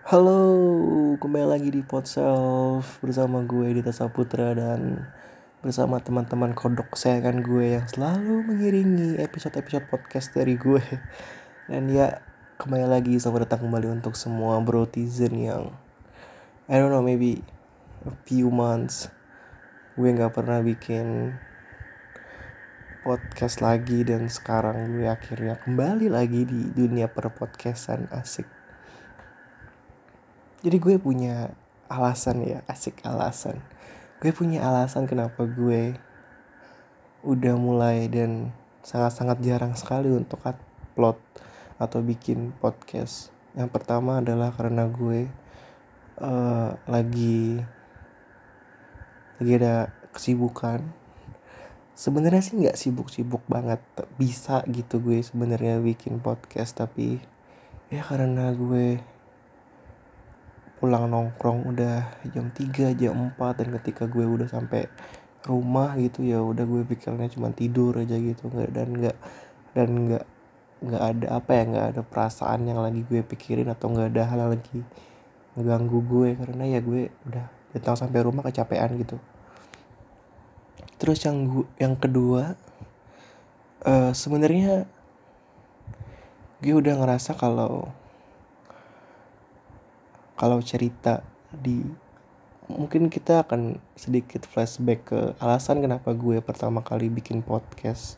Halo, kembali lagi di Podself bersama gue Dita Saputra dan bersama teman-teman kodok kesayangan gue yang selalu mengiringi episode-episode podcast dari gue. Dan ya, kembali lagi selamat datang kembali untuk semua brotizen yang I don't know, maybe a few months gue nggak pernah bikin podcast lagi dan sekarang gue akhirnya kembali lagi di dunia perpodcastan asik jadi gue punya alasan ya asik alasan. Gue punya alasan kenapa gue udah mulai dan sangat-sangat jarang sekali untuk upload atau bikin podcast. Yang pertama adalah karena gue uh, lagi lagi ada kesibukan. Sebenarnya sih nggak sibuk-sibuk banget bisa gitu gue sebenarnya bikin podcast tapi ya karena gue pulang nongkrong udah jam 3 jam 4 dan ketika gue udah sampai rumah gitu ya udah gue pikirnya cuma tidur aja gitu. Nggak dan nggak dan nggak nggak ada apa ya nggak ada perasaan yang lagi gue pikirin atau nggak ada hal lagi ngeganggu gue. Karena ya gue udah datang sampai rumah kecapean gitu. Terus yang gue, yang kedua uh, sebenarnya gue udah ngerasa kalau kalau cerita di mungkin kita akan sedikit flashback ke alasan kenapa gue pertama kali bikin podcast.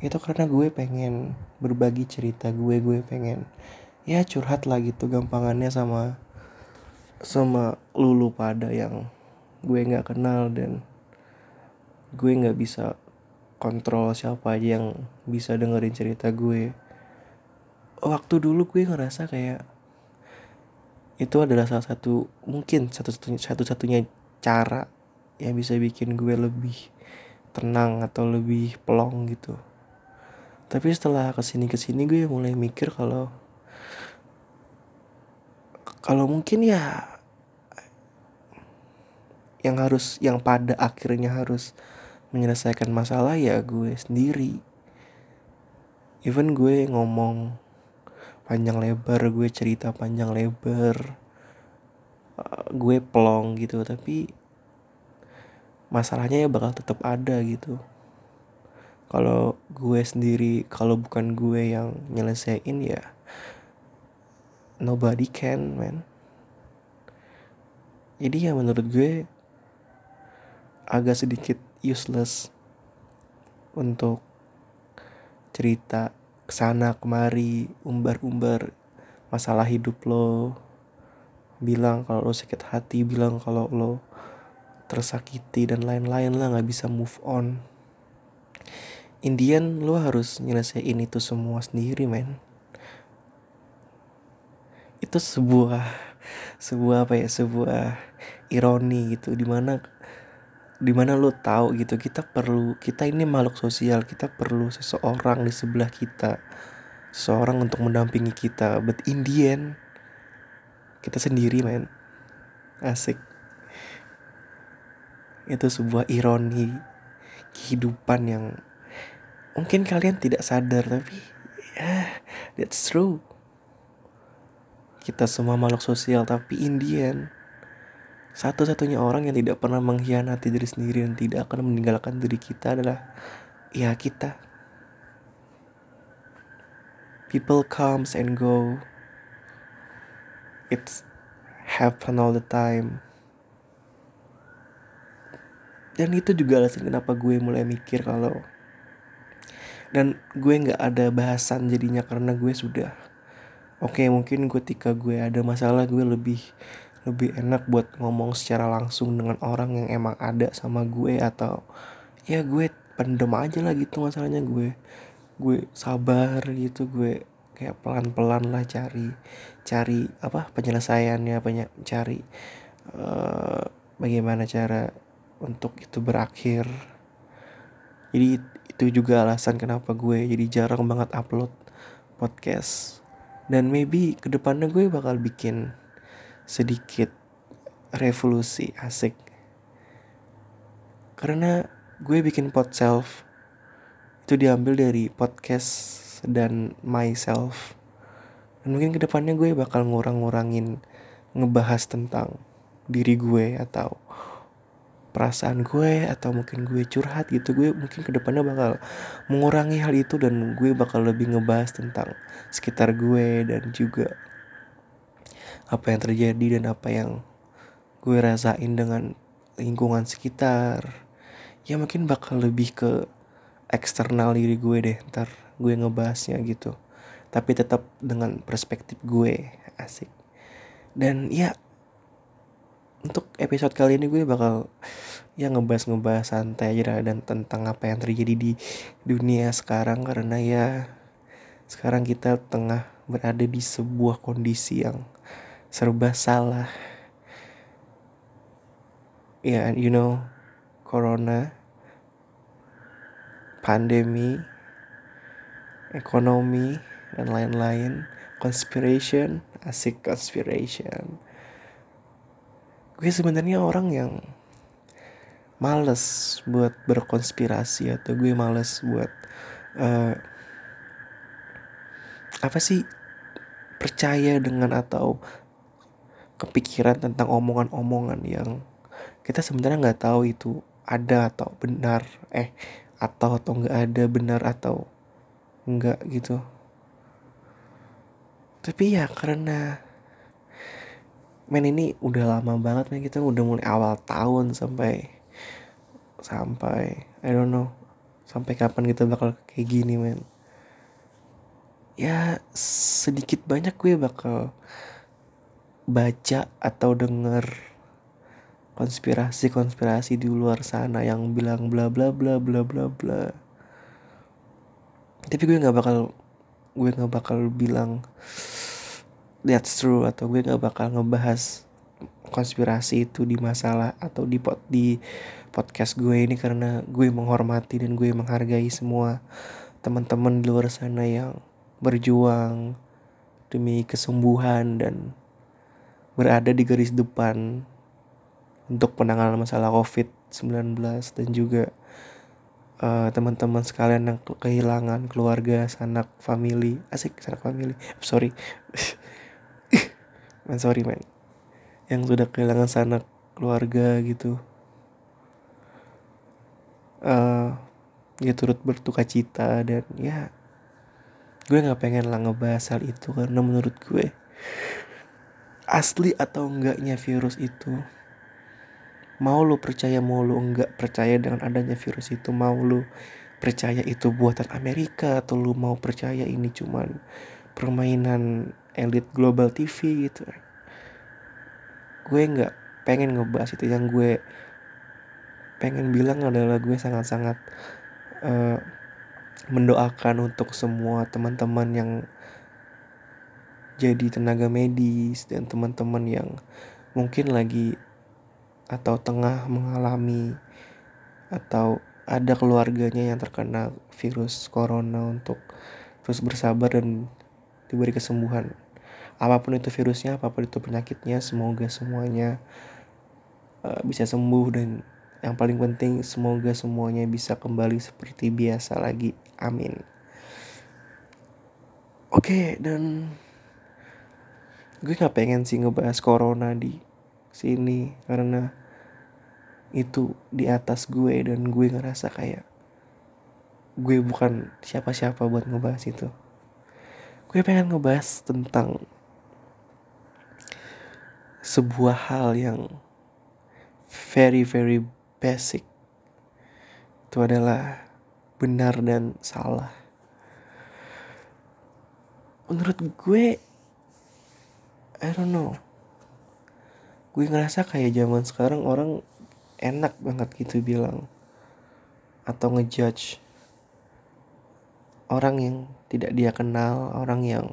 Itu karena gue pengen berbagi cerita gue gue pengen ya curhat lah gitu gampangannya sama sama lulu pada yang gue nggak kenal dan gue nggak bisa kontrol siapa aja yang bisa dengerin cerita gue. Waktu dulu gue ngerasa kayak itu adalah salah satu mungkin satu-satunya satu-satunya cara yang bisa bikin gue lebih tenang atau lebih pelong gitu. Tapi setelah ke sini ke sini gue mulai mikir kalau kalau mungkin ya yang harus yang pada akhirnya harus menyelesaikan masalah ya gue sendiri. Even gue ngomong panjang lebar gue cerita panjang lebar uh, gue pelong gitu. Tapi masalahnya ya bakal tetap ada gitu. Kalau gue sendiri kalau bukan gue yang nyelesain ya nobody can man. Jadi ya menurut gue agak sedikit useless untuk cerita ke sana kemari umbar-umbar masalah hidup lo. Bilang kalau lo sakit hati bilang kalau lo tersakiti dan lain-lain lah nggak bisa move on. Indian lo harus nyelesain itu semua sendiri men. Itu sebuah sebuah apa ya sebuah ironi gitu di mana di mana lo tahu gitu kita perlu kita ini makhluk sosial kita perlu seseorang di sebelah kita. Seseorang untuk mendampingi kita. But in the end kita sendiri men. Asik. Itu sebuah ironi kehidupan yang mungkin kalian tidak sadar tapi ya yeah, that's true. Kita semua makhluk sosial tapi in the end satu-satunya orang yang tidak pernah mengkhianati diri sendiri dan tidak akan meninggalkan diri kita adalah ya kita. People comes and go. It's happen all the time. Dan itu juga alasan kenapa gue mulai mikir kalau dan gue nggak ada bahasan jadinya karena gue sudah oke okay, mungkin ketika gue ada masalah gue lebih lebih enak buat ngomong secara langsung dengan orang yang emang ada sama gue atau ya gue pendem aja lah gitu masalahnya. Gue gue sabar gitu gue kayak pelan-pelan lah cari cari apa penyelesaiannya banyak cari uh, bagaimana cara untuk itu berakhir. Jadi itu juga alasan kenapa gue jadi jarang banget upload podcast. Dan maybe ke depannya gue bakal bikin sedikit revolusi asik. Karena gue bikin pod self itu diambil dari podcast dan myself. Dan mungkin ke depannya gue bakal ngurang-ngurangin ngebahas tentang diri gue atau perasaan gue atau mungkin gue curhat gitu. Gue mungkin ke depannya bakal mengurangi hal itu dan gue bakal lebih ngebahas tentang sekitar gue dan juga apa yang terjadi dan apa yang gue rasain dengan lingkungan sekitar. Ya mungkin bakal lebih ke eksternal diri gue deh ntar gue ngebahasnya gitu. Tapi tetap dengan perspektif gue asik. Dan ya untuk episode kali ini gue bakal ya ngebahas-ngebahas santai aja dan tentang apa yang terjadi di dunia sekarang. Karena ya sekarang kita tengah berada di sebuah kondisi yang serba salah ya yeah, you know corona pandemi, ekonomi, dan lain-lain. Conspiration, asik conspiration. Gue sebenarnya orang yang males buat berkonspirasi atau gue males buat uh, apa sih percaya dengan atau kepikiran tentang omongan-omongan yang kita sebenarnya nggak tahu itu ada atau benar eh atau atau nggak ada benar atau enggak gitu. Tapi ya karena men ini udah lama banget men kita udah mulai awal tahun sampai sampai I don't know sampai kapan kita bakal kayak gini men. Ya sedikit banyak gue bakal baca atau denger konspirasi-konspirasi di luar sana yang bilang bla bla bla bla bla bla. Tapi gue nggak bakal gue nggak bakal bilang that's true atau gue nggak bakal ngebahas konspirasi itu di masalah atau di pot di podcast gue ini karena gue menghormati dan gue menghargai semua teman-teman di luar sana yang berjuang demi kesembuhan dan berada di garis depan untuk penanganan masalah COVID-19 dan juga uh, teman-teman sekalian yang kehilangan keluarga, sanak, family, asik sanak family, sorry, man sorry man, yang sudah kehilangan sanak keluarga gitu, uh, ya turut bertuka cita dan ya gue nggak pengen lah ngebahas hal itu karena menurut gue asli atau enggaknya virus itu? Mau lu percaya mau lu enggak percaya dengan adanya virus itu mau lu percaya itu buatan Amerika atau lu mau percaya ini cuman permainan elit global TV gitu? Gue nggak pengen ngebahas itu. Yang gue pengen bilang adalah gue sangat-sangat uh, mendoakan untuk semua teman-teman yang jadi tenaga medis dan teman-teman yang mungkin lagi atau tengah mengalami atau ada keluarganya yang terkena virus corona untuk terus bersabar dan diberi kesembuhan. Apa pun itu virusnya, apa pun itu penyakitnya, semoga semuanya uh, bisa sembuh dan yang paling penting semoga semuanya bisa kembali seperti biasa lagi. Amin. Oke, okay, dan gue gak pengen sih ngebahas corona di sini karena itu di atas gue dan gue ngerasa kayak gue bukan siapa-siapa buat ngebahas itu. Gue pengen ngebahas tentang sebuah hal yang very very basic. Itu adalah benar dan salah. Menurut gue I don't know. Gue ngerasa kayak zaman sekarang orang enak banget gitu bilang atau ngejudge orang yang tidak dia kenal, orang yang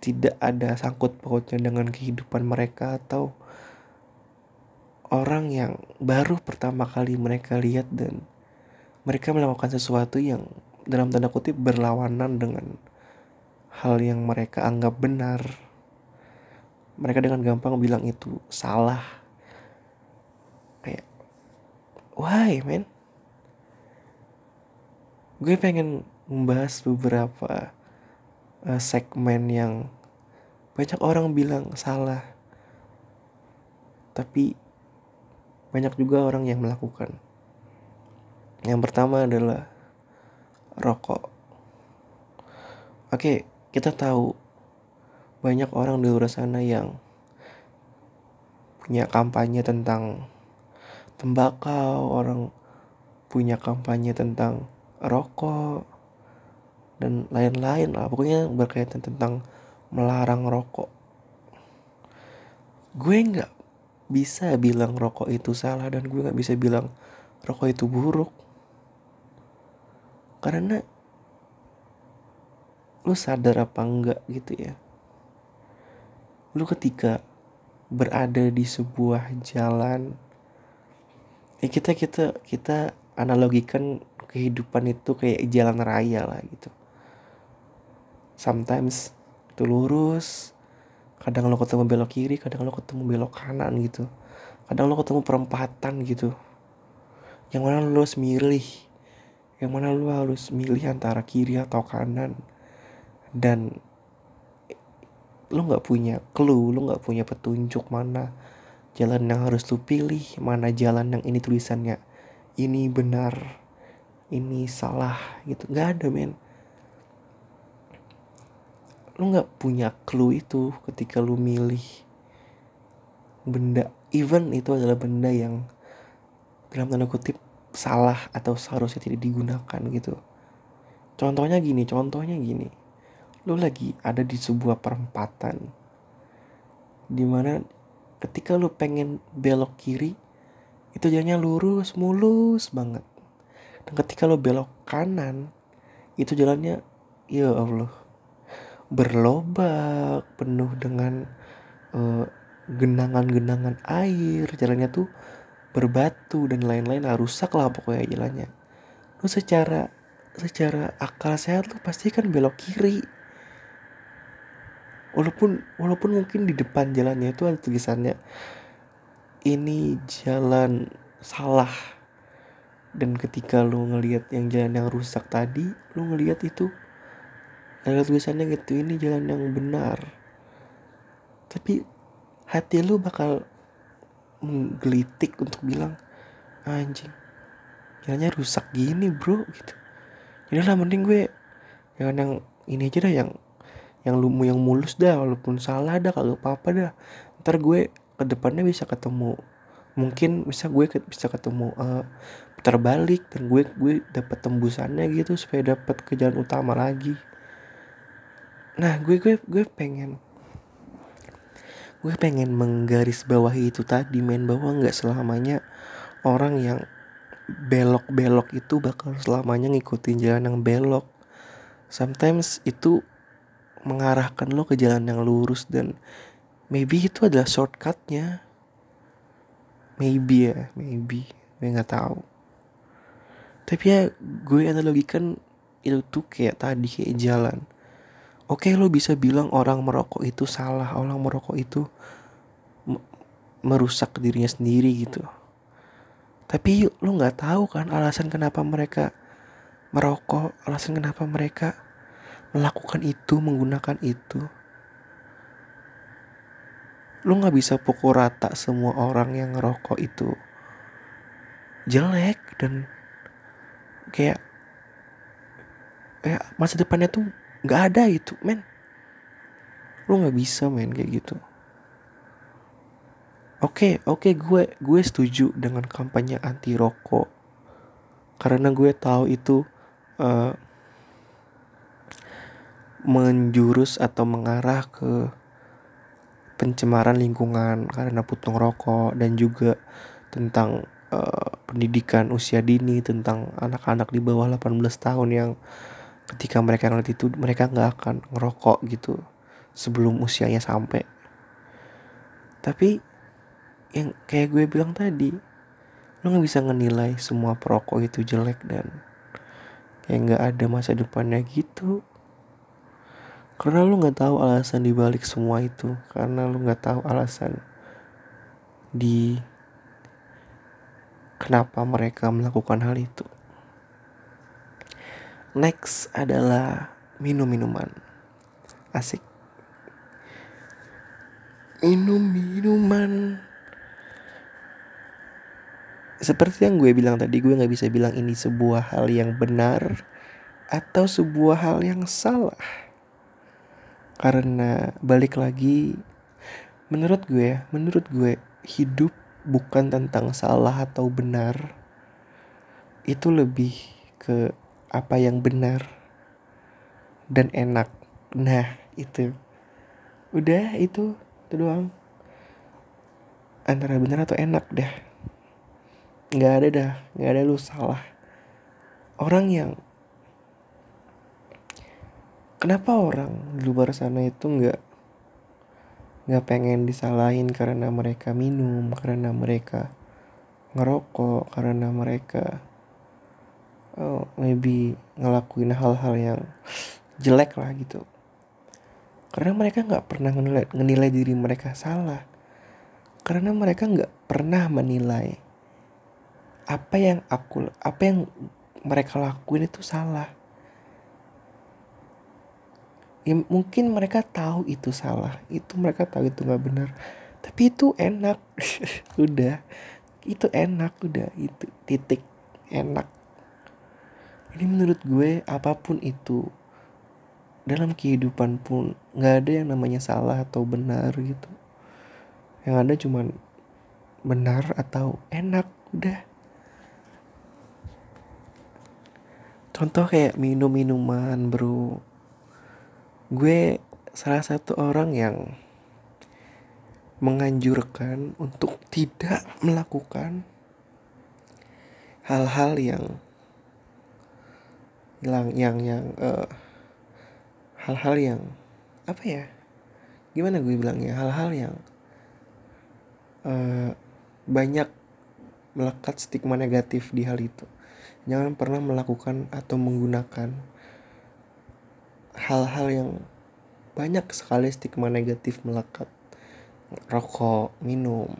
tidak ada sangkut pautnya dengan kehidupan mereka atau orang yang baru pertama kali mereka lihat dan mereka melakukan sesuatu yang dalam tanda kutip berlawanan dengan hal yang mereka anggap benar mereka dengan gampang bilang itu salah. Kayak why man? Gue pengen membahas beberapa uh, segmen yang banyak orang bilang salah. Tapi banyak juga orang yang melakukan. Yang pertama adalah rokok. Oke kita tahu banyak orang di luar sana yang punya kampanye tentang tembakau orang punya kampanye tentang rokok dan lain-lain lah. Pokoknya berkaitan tentang melarang rokok. Gue nggak bisa bilang rokok itu salah dan gue nggak bisa bilang rokok itu buruk. Karena lu sadar apa enggak gitu ya lu ketika berada di sebuah jalan ya kita kita kita analogikan kehidupan itu kayak jalan raya lah gitu. Sometimes itu lurus kadang lo ketemu belok kiri kadang lo ketemu belok kanan gitu. Kadang lo ketemu perempatan gitu. Yang mana lo harus milih yang mana lo harus milih antara kiri atau kanan. Dan lo nggak punya clue lo nggak punya petunjuk mana jalan yang harus lo pilih mana jalan yang ini tulisannya ini benar ini salah gitu. Nggak ada men. Lu nggak punya clue itu ketika lu milih benda. Even itu adalah benda yang dalam tanda kutip salah atau seharusnya tidak digunakan gitu. Contohnya gini contohnya gini lu lagi ada di sebuah perempatan di mana ketika lu pengen belok kiri itu jalannya lurus mulus banget. Dan ketika lu belok kanan itu jalannya ya Allah berlobak penuh dengan genangan genangan-genangan air. Jalannya tuh berbatu dan lain-lain lah rusak lah pokoknya jalannya. Lu secara secara akal sehat lu pasti kan belok kiri walaupun walaupun mungkin di depan jalannya itu ada tulisannya ini jalan salah. Dan ketika lu ngelihat yang jalan yang rusak tadi lu ngelihat itu ada tulisannya gitu ini jalan yang benar. Tapi hati lu bakal menggelitik untuk bilang anjing jalannya rusak gini bro gitu. Jadi lah mending gue jangan yang ini aja dah yang yang lu yang mulus dah walaupun salah dah kagak apa-apa dah. Ntar gue ke depannya bisa ketemu mungkin bisa gue bisa ketemu uh, putar balik dan gue gue dapat tembusannya gitu supaya dapat ke jalan utama lagi. Nah gue gue gue pengen gue pengen menggaris bawahi itu tadi main bahwa nggak selamanya orang yang belok-belok itu bakal selamanya ngikutin jalan yang belok. Sometimes itu mengarahkan lo ke jalan yang lurus dan maybe itu adalah shortcutnya. Maybe ya maybe. Gue nggak tahu. Tapi ya gue analogikan itu tuh kayak tadi kayak jalan. Oke lo bisa bilang orang merokok itu salah, orang merokok itu merusak dirinya sendiri gitu. Tapi lo nggak tahu kan alasan kenapa mereka merokok, alasan kenapa mereka melakukan itu, menggunakan itu. Lo nggak bisa pukul rata semua orang yang ngerokok itu. Jelek dan kayak kayak masa depannya tuh nggak ada itu men. Lu nggak bisa men kayak gitu. Oke okay, oke okay, gue gue setuju dengan kampanye anti rokok. Karena gue tahu itu uh, menjurus atau mengarah ke pencemaran lingkungan karena putung rokok dan juga tentang uh, pendidikan usia dini tentang anak-anak di bawah 18 tahun yang ketika mereka ngeliat itu mereka nggak akan ngerokok gitu sebelum usianya sampai. Tapi yang kayak gue bilang tadi lo nggak bisa ngenilai semua perokok itu jelek dan kayak nggak ada masa depannya gitu karena lo nggak tahu alasan dibalik semua itu. Karena lo nggak tahu alasan di kenapa mereka melakukan hal itu. Next adalah minum-minuman. asik. Minum minuman seperti yang gue bilang tadi gue nggak bisa bilang ini sebuah hal yang benar atau sebuah hal yang salah karena balik lagi menurut gue menurut gue hidup bukan tentang salah atau benar. Itu lebih ke apa yang benar dan enak. Nah itu. Udah itu itu doang. Antara benar atau enak dah nggak ada dah nggak ada lu salah. Orang yang kenapa orang di luar sana itu nggak nggak pengen disalahin karena mereka minum karena mereka ngerokok karena mereka oh, maybe ngelakuin hal-hal yang jelek lah gitu. Karena mereka nggak pernah menilai, menilai diri mereka salah. Karena mereka nggak pernah menilai apa yang aku apa yang mereka lakuin itu salah ya mungkin mereka tahu itu salah. Itu mereka tahu itu nggak benar. Tapi itu enak. Udah. Itu enak udah. Itu titik enak. Ini menurut gue apa pun itu dalam kehidupan pun nggak ada yang namanya salah atau benar gitu. Yang ada cuman benar atau enak udah. Contoh kayak minum minuman bro gue salah satu orang yang menganjurkan untuk tidak melakukan hal-hal yang yang yang yang uh, hal-hal yang apa ya? Gimana gue bilangnya? Hal-hal yang uh, banyak melekat stigma negatif di hal itu. Jangan pernah melakukan atau menggunakan hal-hal yang banyak sekali stigma negatif melekat. Rokok minum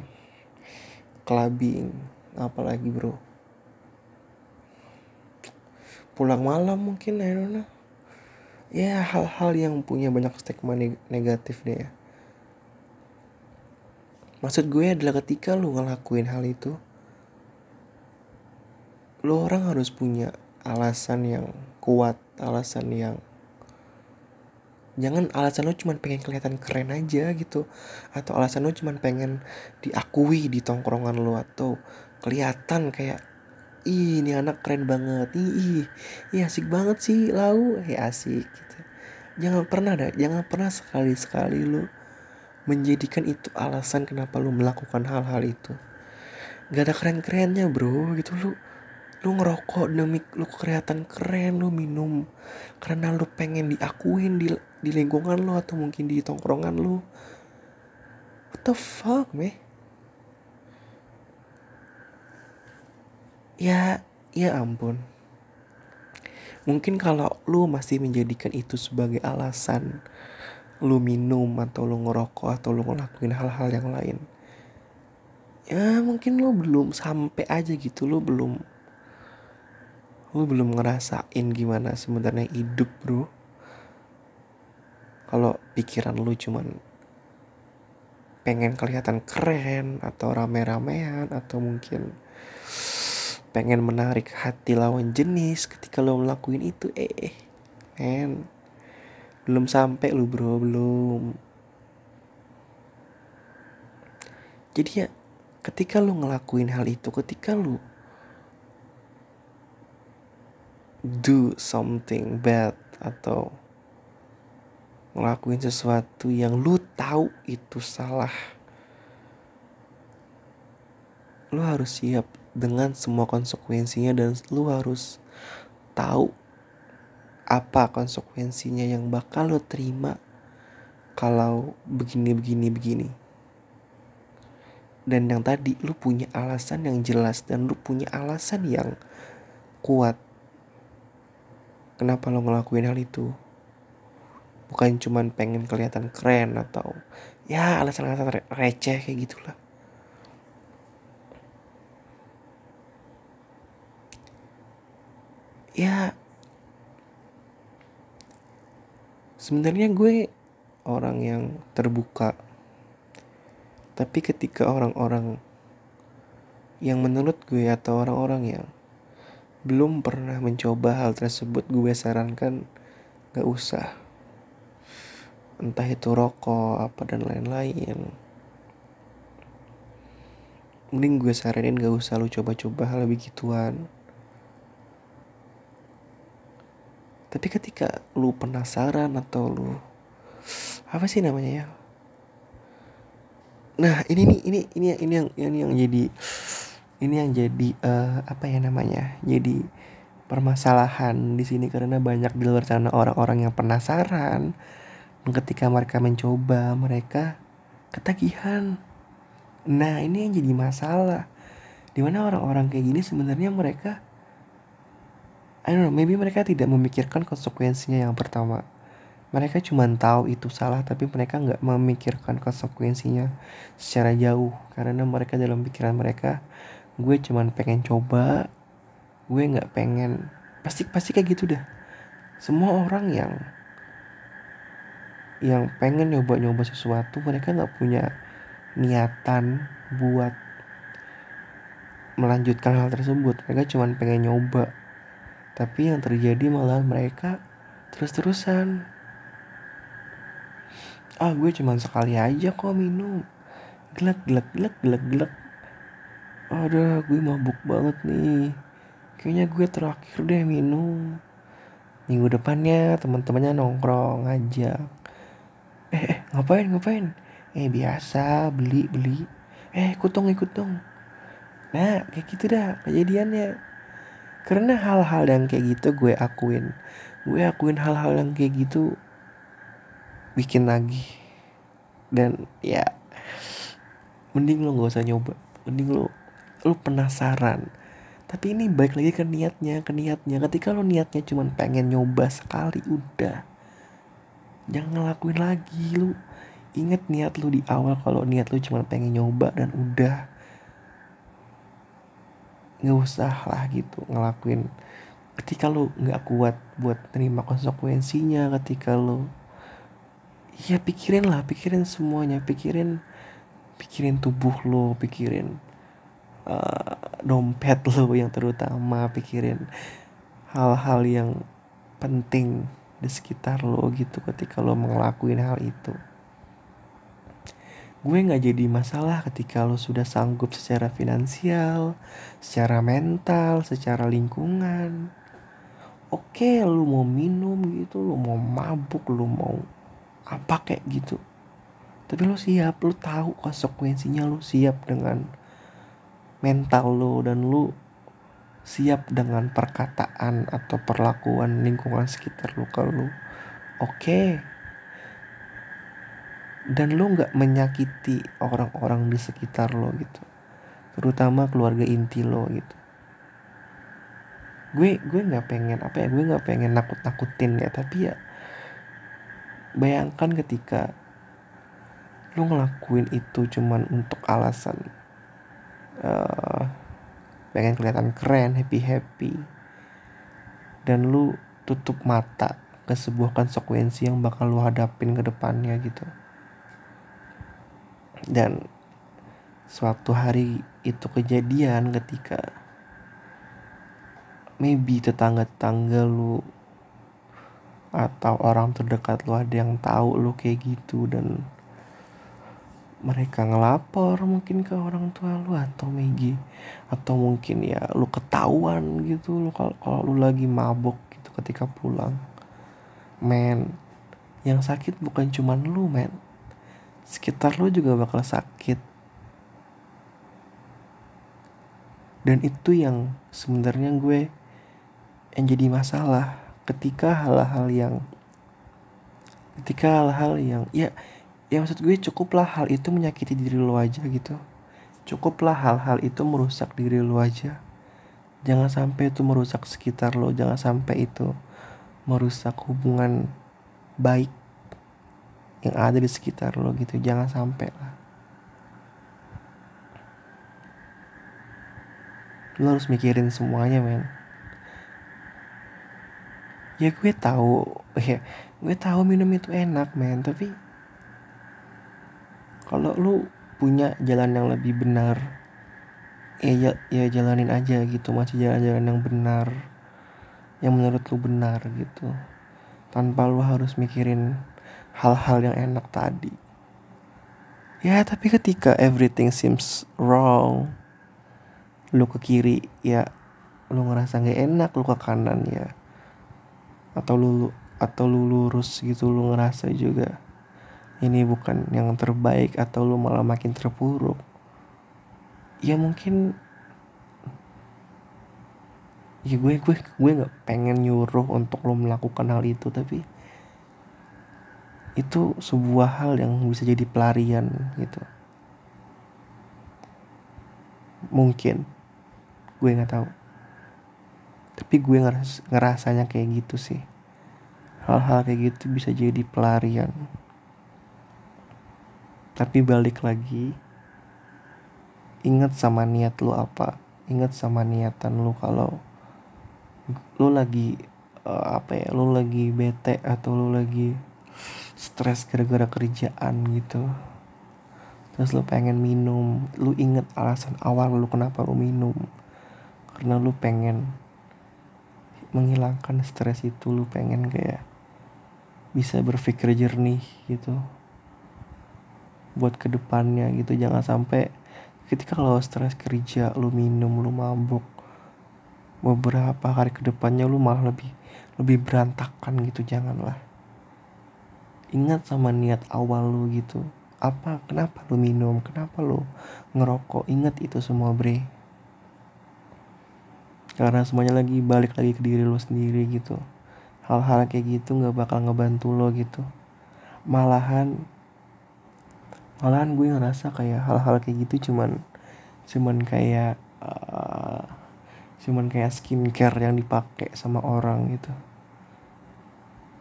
clubbing apalagi bro. Pulang malam mungkin I don't know. Ya hal-hal yang punya banyak stigma negatif deh ya. Maksud gue adalah ketika lu ngelakuin hal itu lu orang harus punya alasan yang kuat alasan yang jangan alasan lo cuma pengen kelihatan keren aja gitu. Atau alasan lo cuma pengen diakui di tongkrongan lo atau kelihatan kayak ih ini anak keren banget. Ih ih, asik banget sih lau. Eh asik gitu. Jangan pernah ada jangan pernah sekali sekali lo menjadikan itu alasan kenapa lo melakukan hal-hal itu. Gak ada keren kerennya bro gitu. Lo lu ngerokok demi lu kelihatan keren lu minum. Karena lu pengen diakuin di di lingkungan lu atau mungkin di tongkrongan lu? What the fuck meh ya ya ampun. Mungkin kalau lu masih menjadikan itu sebagai alasan lu minum atau lu ngerokok atau lu ngelakuin hal-hal yang lain ya mungkin lu belum sampai aja gitu. Lu belum lu belum ngerasain gimana sebenarnya hidup bro kalau pikiran lu cuman pengen kelihatan keren atau rame-ramean atau mungkin pengen menarik hati lawan jenis ketika lo ngelakuin itu eh men belum sampai lu bro belum. Jadi ya ketika lu ngelakuin hal itu ketika lu do something bad atau ngelakuin sesuatu yang lu tahu itu salah. Lu harus siap dengan semua konsekuensinya dan lu harus tahu apa konsekuensinya yang bakal lu terima kalau begini begini begini. Dan yang tadi lu punya alasan yang jelas dan lu punya alasan yang kuat. Kenapa lo ngelakuin hal itu bukan cuman pengen kelihatan keren atau ya alasan-alasan receh kayak gitulah. Ya sebenarnya gue orang yang terbuka. Tapi ketika orang-orang yang menurut gue atau orang-orang yang belum pernah mencoba hal tersebut gue sarankan gak usah entah itu rokok apa dan lain-lain. Mending gue saranin gak usah lu coba-coba hal begituan. Tapi ketika lu penasaran atau lu apa sih namanya ya? Nah ini nih ini ini ini yang ini yang jadi ini yang jadi uh, apa ya namanya? Jadi permasalahan di sini karena banyak di luar sana orang-orang yang penasaran ketika mereka mencoba mereka ketagihan. Nah ini yang jadi masalah. Di mana orang-orang kayak gini sebenarnya mereka I don't know maybe mereka tidak memikirkan konsekuensinya yang pertama. Mereka cuma tahu itu salah tapi mereka nggak memikirkan konsekuensinya secara jauh. Karena mereka dalam pikiran mereka gue cuma pengen coba gue nggak pengen. Pasti pasti kayak gitu dah. Semua orang yang yang pengen nyoba-nyoba sesuatu mereka nggak punya niatan buat melanjutkan hal tersebut. Mereka cuma pengen nyoba. Tapi yang terjadi malah mereka terus-terusan. Ah gue cuman sekali aja kok minum. Gelak gelak gelak gelak gelak ada gue mabuk banget nih. Kayaknya gue terakhir deh minum. Minggu depannya teman-temannya nongkrong ngajak eh, eh ngapain ngapain? Eh biasa beli beli. Eh ikut dong ikut nah kayak gitu dah kejadiannya. Karena hal-hal yang kayak gitu gue akuin. Gue akuin hal-hal yang kayak gitu bikin lagi. Dan ya mending lo gak usah nyoba. Mending lo lo penasaran. Tapi ini baik lagi ke niatnya ke niatnya. Ketika lo niatnya cuma pengen nyoba sekali udah jangan ngelakuin lagi lo inget niat lo di awal kalau niat lo cuma pengen nyoba dan udah. Nggak usah lah gitu ngelakuin. Ketika lo nggak kuat buat terima konsekuensinya ketika lo ya pikirin lah pikirin semuanya. Pikirin pikirin tubuh lo pikirin uh, dompet lo yang terutama pikirin hal-hal yang penting di sekitar lo gitu ketika lo ngelakuin hal itu gue nggak jadi masalah ketika lo sudah sanggup secara finansial, secara mental, secara lingkungan. Oke, lo mau minum gitu, lo mau mabuk, lo mau apa kayak gitu tapi lo siap lo tahu konsekuensinya lo siap dengan mental lo dan lo siap dengan perkataan atau perlakuan lingkungan sekitar lo kalau lo oke? Dan lo nggak menyakiti orang-orang di sekitar lo gitu. Terutama keluarga inti lo gitu. Gue gue nggak pengen apa ya gue nggak pengen nakut nakutin ya. Tapi ya bayangkan ketika lu ngelakuin itu cuman untuk alasan uh, pengen kelihatan keren happy happy. Dan lu tutup mata ke sebuah konsekuensi yang bakal lu hadapin ke depannya gitu. Dan suatu hari itu kejadian ketika maybe tetangga-tetangga lu atau orang terdekat lu ada yang tahu lu kayak gitu dan mereka ngelapor mungkin ke orang tua lu atau Megi atau mungkin ya lu ketahuan gitu lu kalau kalau lu lagi mabuk gitu ketika pulang. Men yang sakit bukan cuman lu men. Sekitar lu juga bakal sakit. Dan itu yang sebenarnya gue yang jadi masalah ketika hal-hal yang ketika hal-hal yang ya ya maksud gue cukuplah hal itu menyakiti diri lo aja gitu. Cukuplah hal-hal itu merusak diri lo aja. Jangan sampai itu merusak sekitar lo jangan sampai itu merusak hubungan baik yang ada di sekitar lo gitu. Jangan sampai lah. Lo harus mikirin semuanya men. Ya gue tahu. Ya gue tahu minum itu enak men tapi kalau lu punya jalan yang lebih benar ya ya, ya jalanin aja gitu. Masih jalan-jalan yang benar yang menurut lu benar gitu. Tanpa lu harus mikirin hal-hal yang enak tadi. Ya tapi ketika everything seems wrong lu ke kiri ya lu ngerasa gak enak lu ke kanan ya. Atau lu atau lu lurus gitu lu ngerasa juga ini bukan yang terbaik atau lu malah makin terpuruk. Ya mungkin ya gue gue gue nggak pengen nyuruh untuk lo melakukan hal itu tapi itu sebuah hal yang bisa jadi pelarian gitu. Mungkin gue nggak tahu. Tapi gue ngeras ngerasanya kayak gitu sih. Hal-hal kayak gitu bisa jadi pelarian tapi balik lagi ingat sama niat lu apa? Ingat sama niatan lu kalau lu lagi uh, apa ya lu lagi bete atau lu lagi stres gara-gara kerjaan gitu. Terus lu pengen minum lu inget alasan awal lu kenapa lu minum. Karena lu pengen menghilangkan stres itu lu pengen kayak bisa berpikir jernih gitu buat ke depannya gitu. Jangan sampai ketika kalau stres kerja lu minum lu mabuk beberapa hari ke depannya lu malah lebih lebih berantakan gitu. Janganlah. Ingat sama niat awal lu gitu. Apa kenapa lu minum? Kenapa lu ngerokok? Ingat itu semua bre. Karena semuanya lagi balik lagi ke diri lo sendiri gitu. Hal-hal kayak gitu nggak bakal ngebantu lo gitu. Malahan malahan gue ngerasa kayak hal-hal kayak gitu cuman cuman kayak uh, cuman kayak skincare yang dipakai sama orang gitu.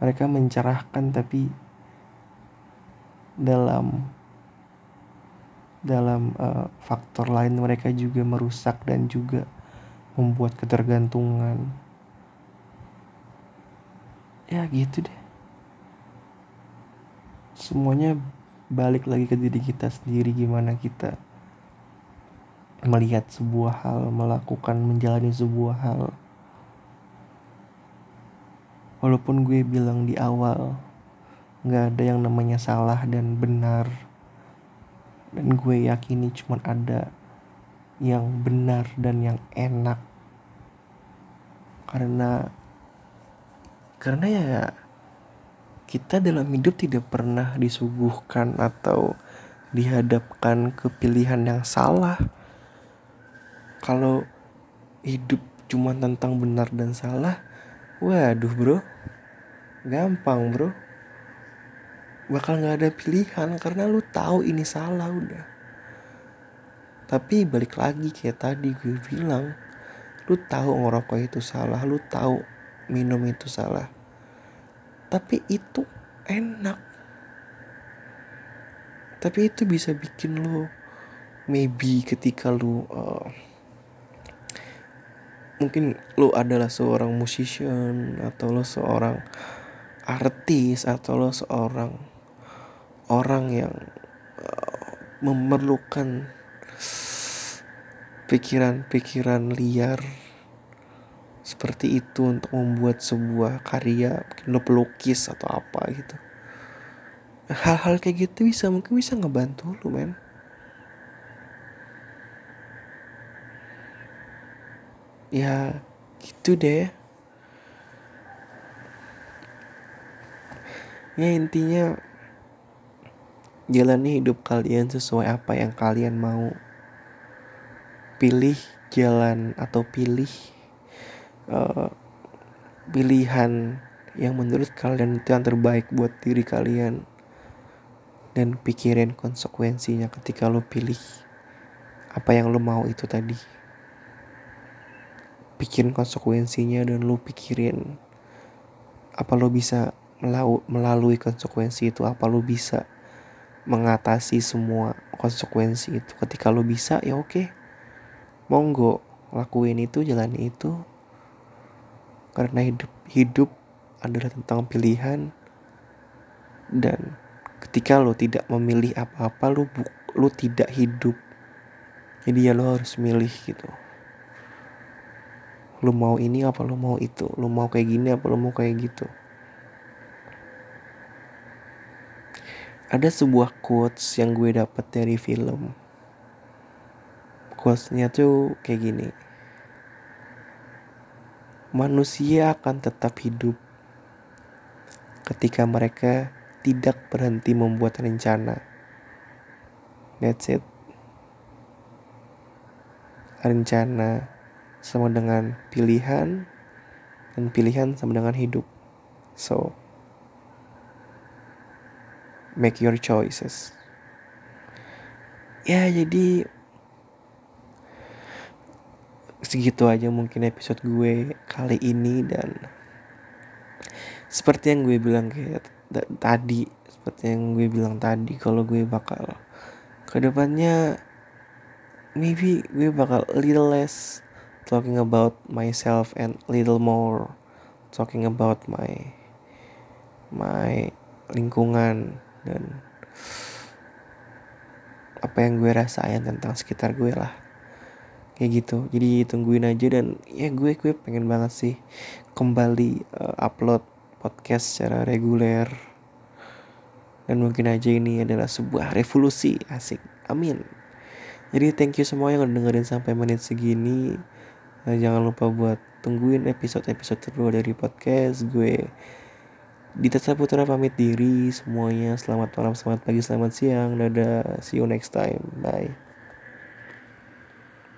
Mereka mencerahkan tapi dalam dalam uh, faktor lain mereka juga merusak dan juga membuat ketergantungan. Ya gitu deh. Semuanya balik lagi ke diri kita sendiri gimana kita melihat sebuah hal melakukan menjalani sebuah hal. Walaupun gue bilang di awal nggak ada yang namanya salah dan benar. Dan gue yakini cuma ada yang benar dan yang enak. Karena karena ya kita dalam hidup tidak pernah disuguhkan atau dihadapkan ke pilihan yang salah. Kalau hidup cuma tentang benar dan salah waduh bro. Gampang bro. Bakal nggak ada pilihan karena lu tahu ini salah udah. Tapi balik lagi kayak tadi gue bilang lu tahu ngerokok itu salah lu tahu minum itu salah tapi itu enak. Tapi itu bisa bikin lu maybe ketika lu uh, mungkin lu adalah seorang musician atau lu seorang artis atau lo seorang orang yang uh, memerlukan pikiran-pikiran liar seperti itu untuk membuat sebuah karya mungkin lo pelukis atau apa gitu. Hal-hal kayak gitu bisa mungkin bisa ngebantu lo men. Ya gitu deh. Ya intinya jalani hidup kalian sesuai apa yang kalian mau. Pilih jalan atau pilih uh, pilihan yang menurut kalian itu yang terbaik buat diri kalian dan pikirin konsekuensinya ketika lo pilih apa yang lo mau itu tadi. Pikirin konsekuensinya dan lo pikirin apa lo bisa melalui konsekuensi itu apa lo bisa mengatasi semua konsekuensi itu. Ketika lo bisa ya oke monggo lakuin itu jalani itu karena hidup hidup adalah tentang pilihan. Dan ketika lo tidak memilih apa-apa lo lo tidak hidup. Jadi ya lo harus milih gitu. Lo mau ini apa lo mau itu. Lo mau kayak gini apa lo mau kayak gitu. Ada sebuah quotes yang gue dapat dari film. Quotesnya tuh kayak gini manusia akan tetap hidup ketika mereka tidak berhenti membuat rencana that's it rencana sama dengan pilihan dan pilihan sama dengan hidup. So make your choices. Ya jadi segitu aja mungkin episode gue kali ini dan seperti yang gue bilang kayak tadi seperti yang gue bilang tadi kalau gue bakal ke depannya maybe gue bakal little less talking about myself and little more talking about my my lingkungan dan apa yang gue rasain tentang sekitar gue lah kayak gitu jadi tungguin aja dan ya gue gue pengen banget sih kembali uh, upload podcast secara reguler dan mungkin aja ini adalah sebuah revolusi asik amin jadi thank you semua yang udah dengerin sampai menit segini Nah, jangan lupa buat tungguin episode-episode terbaru dari podcast gue. Dita Putra pamit diri semuanya. Selamat malam, selamat pagi, selamat siang. Dadah. See you next time. Bye.